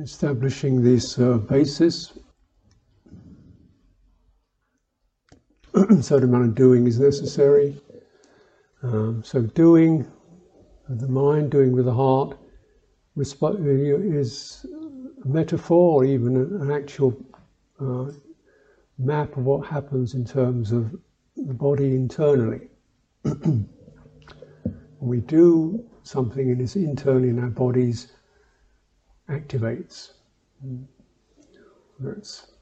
establishing this uh, basis. certain amount of doing is necessary. Um, so doing with the mind, doing with the heart, is a metaphor or even an actual uh, map of what happens in terms of the body internally. we do something and it's internally in our bodies activates. That's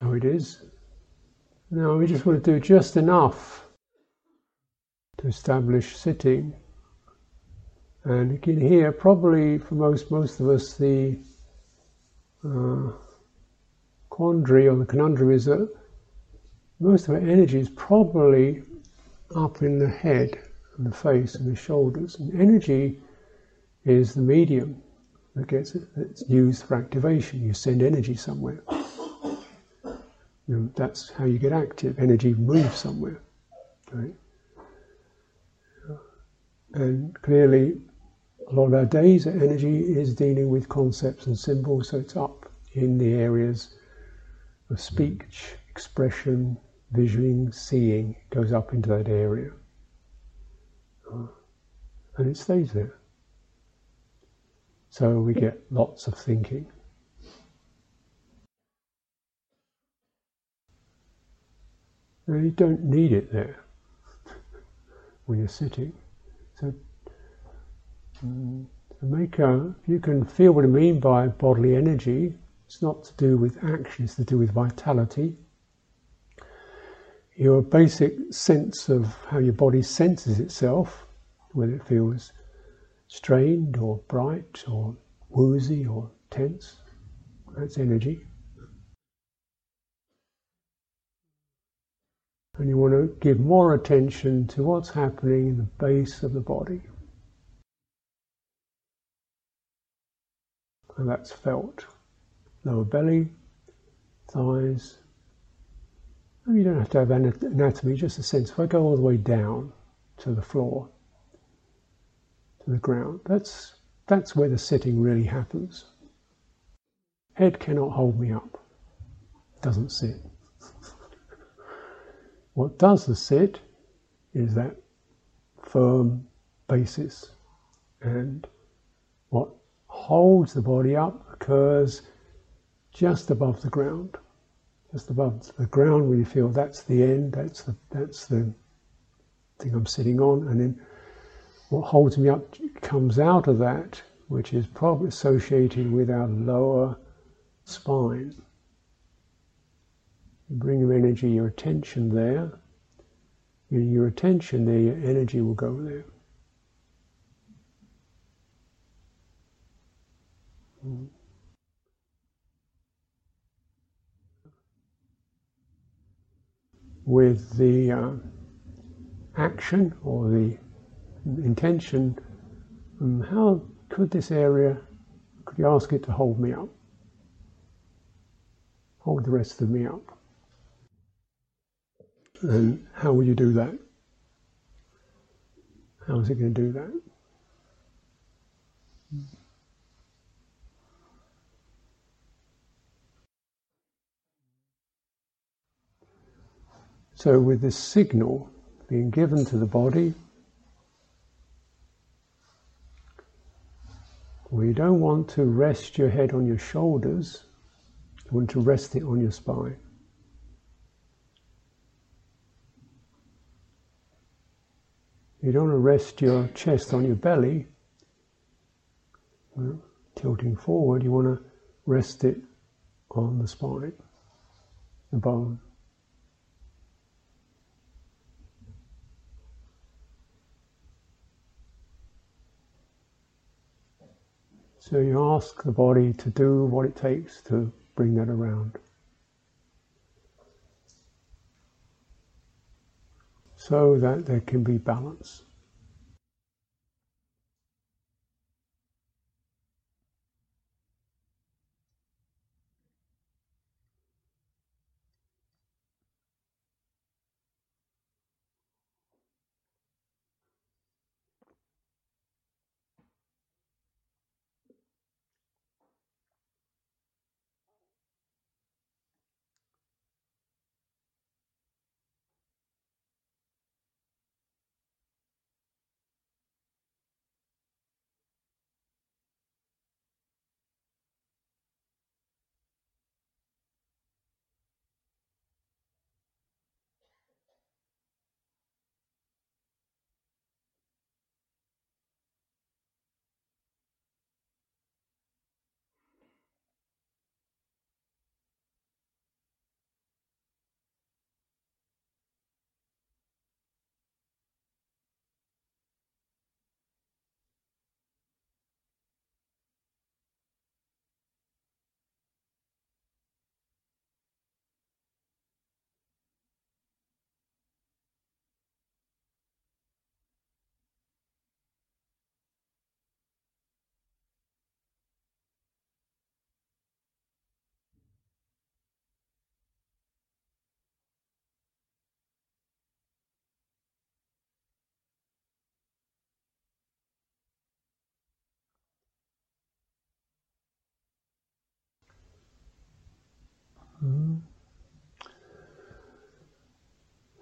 how it is. Now we just want to do just enough to establish sitting. And again here, probably for most most of us, the uh, quandary or the conundrum is that most of our energy is probably up in the head and the face and the shoulders. And energy is the medium that's used for activation. You send energy somewhere. You know, that's how you get active. Energy moves somewhere. Right? And clearly, a lot of our days, energy is dealing with concepts and symbols, so it's up in the areas of speech, expression, visioning, seeing, it goes up into that area. And it stays there. So we get lots of thinking. Now you don't need it there when you're sitting. So um, make a, you can feel what I mean by bodily energy, it's not to do with action, it's to do with vitality. Your basic sense of how your body senses itself, whether it feels strained or bright or woozy or tense, that's energy. And you want to give more attention to what's happening in the base of the body. And that's felt lower belly, thighs. And You don't have to have anatomy, just a sense. If I go all the way down to the floor, to the ground, that's, that's where the sitting really happens. Head cannot hold me up, doesn't sit. what does the sit is that firm basis, and what holds the body up occurs just above the ground, just above the ground where you feel that's the end, that's the, that's the thing I'm sitting on, and then what holds me up comes out of that, which is probably associated with our lower spine. You bring your energy, your attention there, your attention there, your energy will go there. With the uh, action or the intention, um, how could this area, could you ask it to hold me up? Hold the rest of me up. And how will you do that? How is it going to do that? So, with this signal being given to the body, we don't want to rest your head on your shoulders, you want to rest it on your spine. You don't want to rest your chest on your belly, well, tilting forward, you want to rest it on the spine, the bone. So you ask the body to do what it takes to bring that around. So that there can be balance.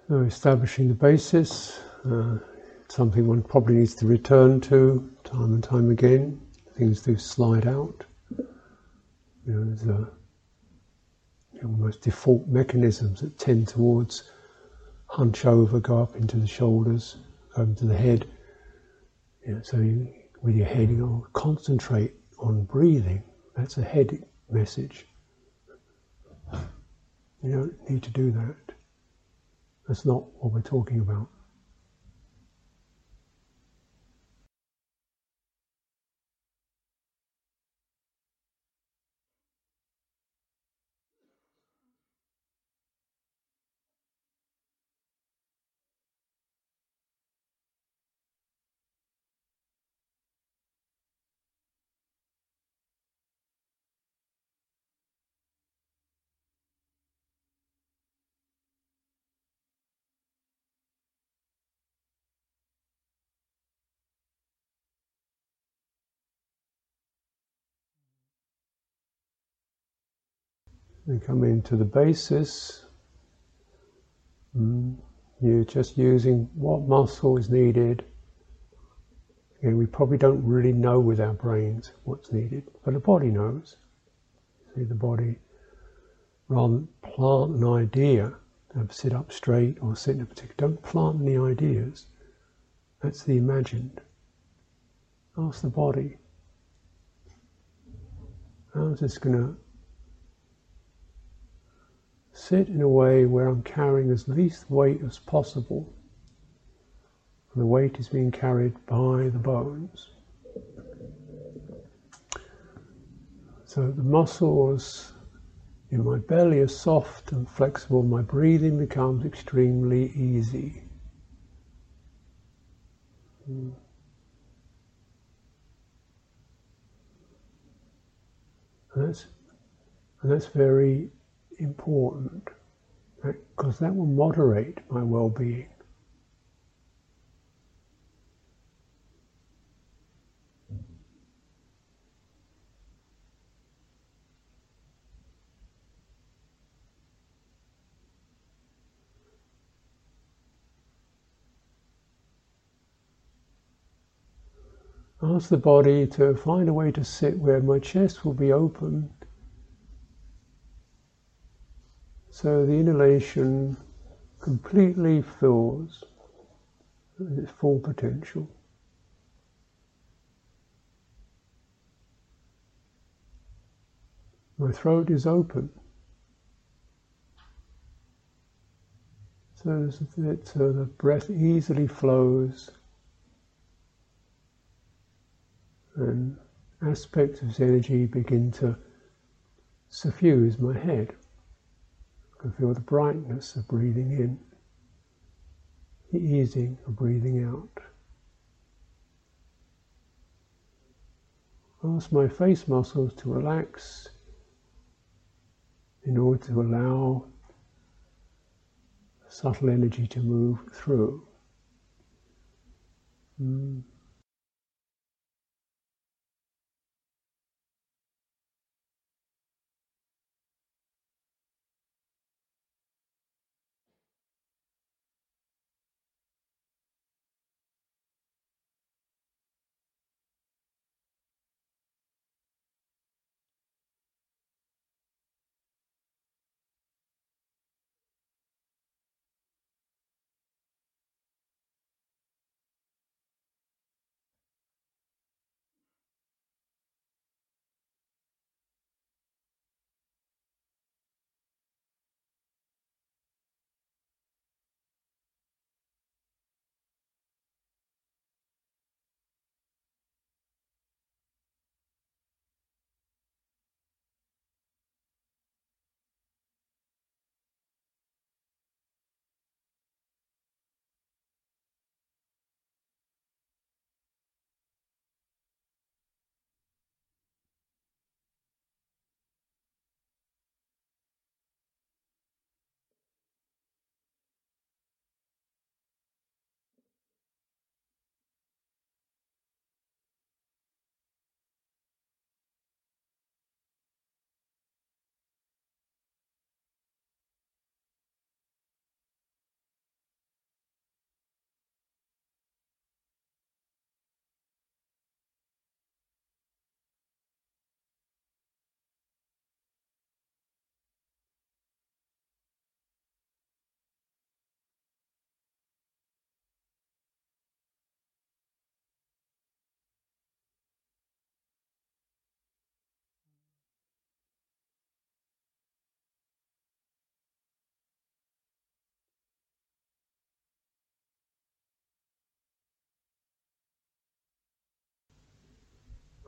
So establishing the basis, uh, something one probably needs to return to time and time again. Things do slide out. You know, there's almost default mechanisms that tend towards hunch over, go up into the shoulders, go into the head. You know, so you, with your head, you concentrate on breathing. That's a head message. You don't need to do that. That's not what we're talking about. And come into the basis. Mm. You're just using what muscle is needed. Again, we probably don't really know with our brains what's needed, but the body knows. See, the body, rather than plant an idea of sit up straight or sit in a particular, don't plant any ideas. That's the imagined. Ask the body. How's this going to sit in a way where I'm carrying as least weight as possible. And the weight is being carried by the bones. So the muscles in my belly are soft and flexible. My breathing becomes extremely easy. And that's, and that's very important because that will moderate my well being. Ask the body to find a way to sit where my chest will be open So the inhalation completely fills its full potential. My throat is open. So that so the breath easily flows and aspects of energy begin to suffuse my head can feel the brightness of breathing in, the easing of breathing out. Ask my face muscles to relax in order to allow subtle energy to move through. Mm.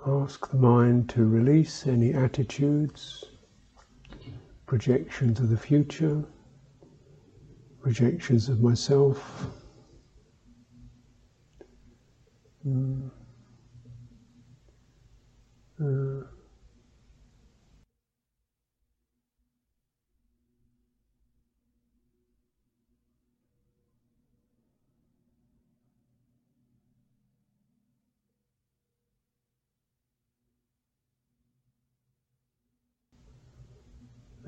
Ask the mind to release any attitudes, projections of the future, projections of myself. Mm. Uh,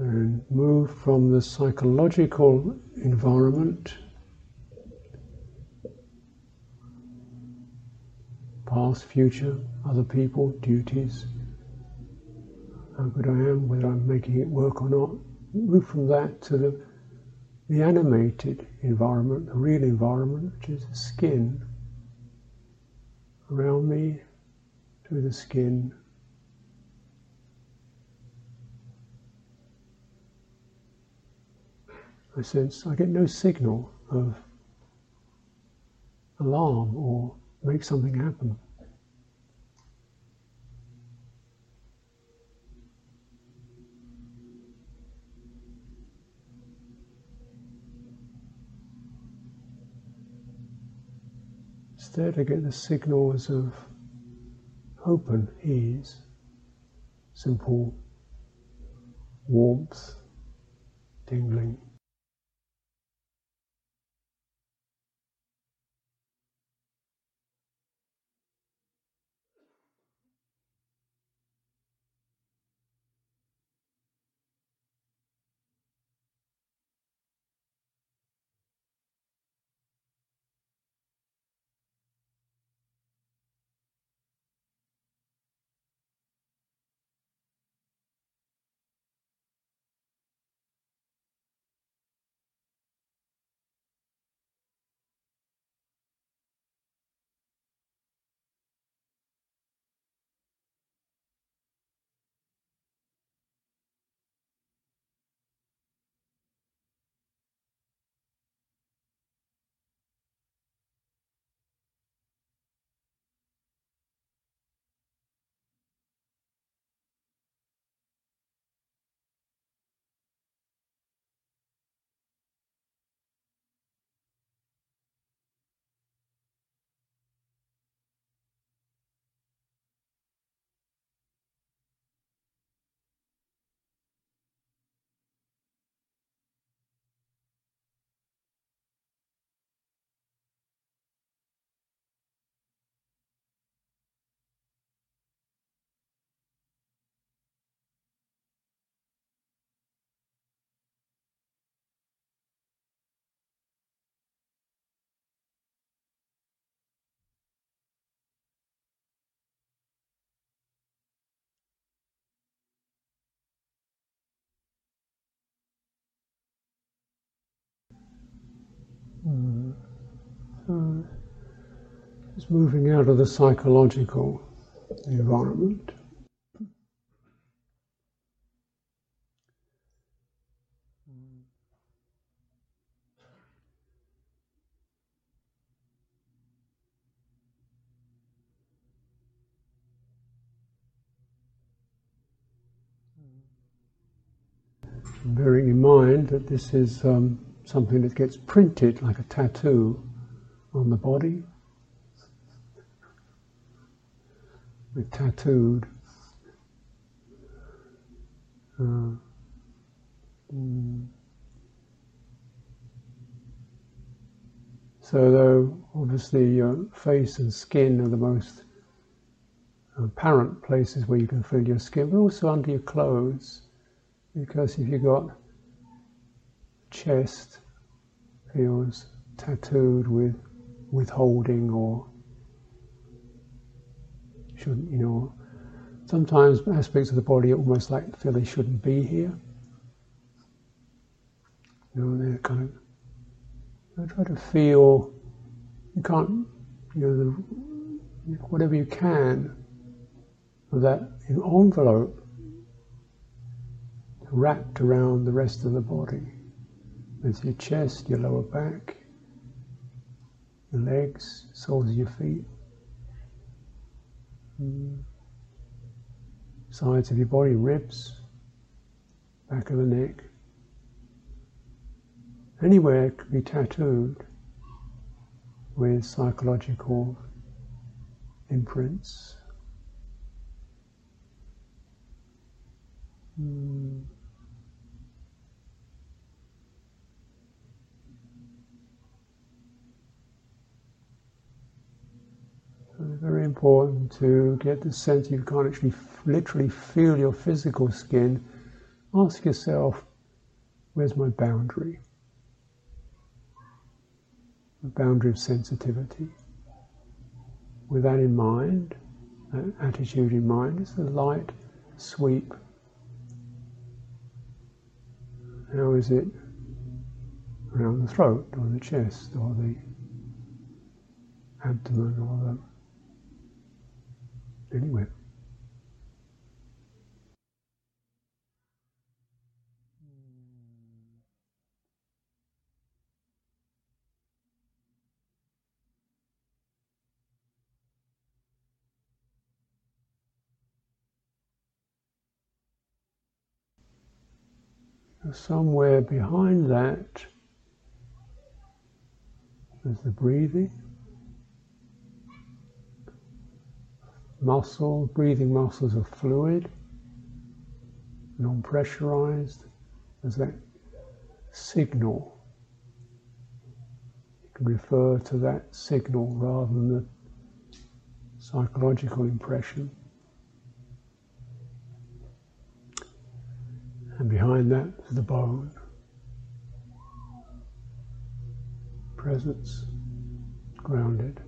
and move from the psychological environment, past, future, other people, duties, how good I am, whether I'm making it work or not, move from that to the, the animated environment, the real environment, which is the skin around me, through the skin. I sense I get no signal of alarm or make something happen. Instead, I get the signals of open ease, simple warmth, tingling. So, just moving out of the psychological environment. Bearing in mind that this is um, something that gets printed like a tattoo on the body. We're tattooed. Uh, mm. So, though obviously your face and skin are the most apparent places where you can feel your skin, but also under your clothes, because if you've got chest feels tattooed with withholding or shouldn't, you know, sometimes aspects of the body almost like feel they shouldn't be here. You know, they're kind of, I try to feel, you can't, you know, the, whatever you can of that envelope wrapped around the rest of the body with your chest, your lower back, legs, soles of your feet. Sides of your body, ribs, back of the neck. Anywhere could be tattooed with psychological imprints. Mm. Very important to get the sense you can't actually literally feel your physical skin. Ask yourself, where's my boundary? The boundary of sensitivity. With that in mind, that attitude in mind, it's a light sweep. How is it around the throat or the chest or the abdomen or the anyway. Somewhere behind that is the breathing. Muscle, breathing muscles are fluid, non-pressurized. There's that signal. You can refer to that signal rather than the psychological impression. And behind that is the bone. Presence, grounded.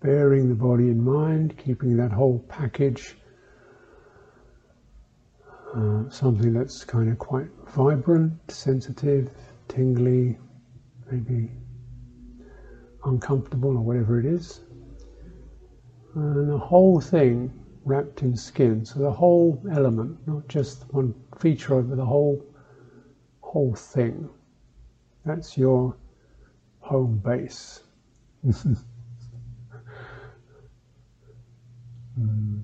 Bearing the body in mind, keeping that whole package, uh, something that's kind of quite vibrant, sensitive, tingly, maybe uncomfortable or whatever it is. And the whole thing wrapped in skin. So the whole element, not just one feature but the whole whole thing. That's your home base. mm.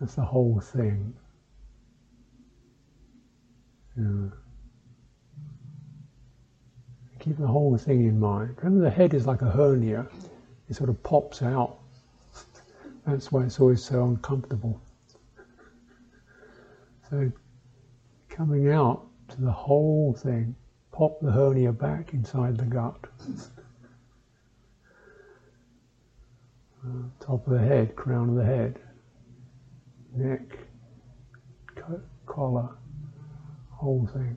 That's the whole thing. Yeah. Keep the whole thing in mind. Remember, the head is like a hernia, it sort of pops out. That's why it's always so uncomfortable. So, coming out to the whole thing, pop the hernia back inside the gut. Uh, top of the head, crown of the head, neck, collar, whole thing.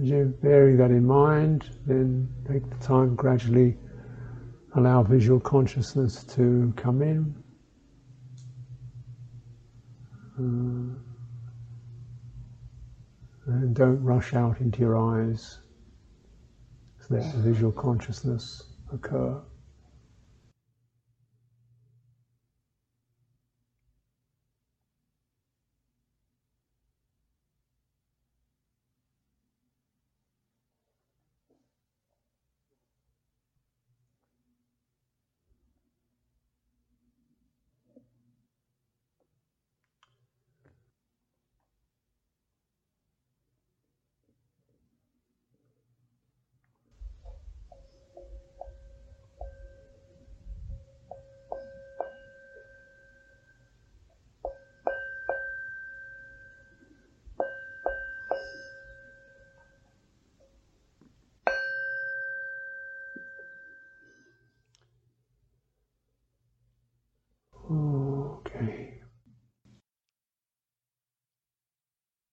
As you bearing that in mind, then take the time gradually allow visual consciousness to come in. Uh, and don't rush out into your eyes. let the visual consciousness occur. Okay.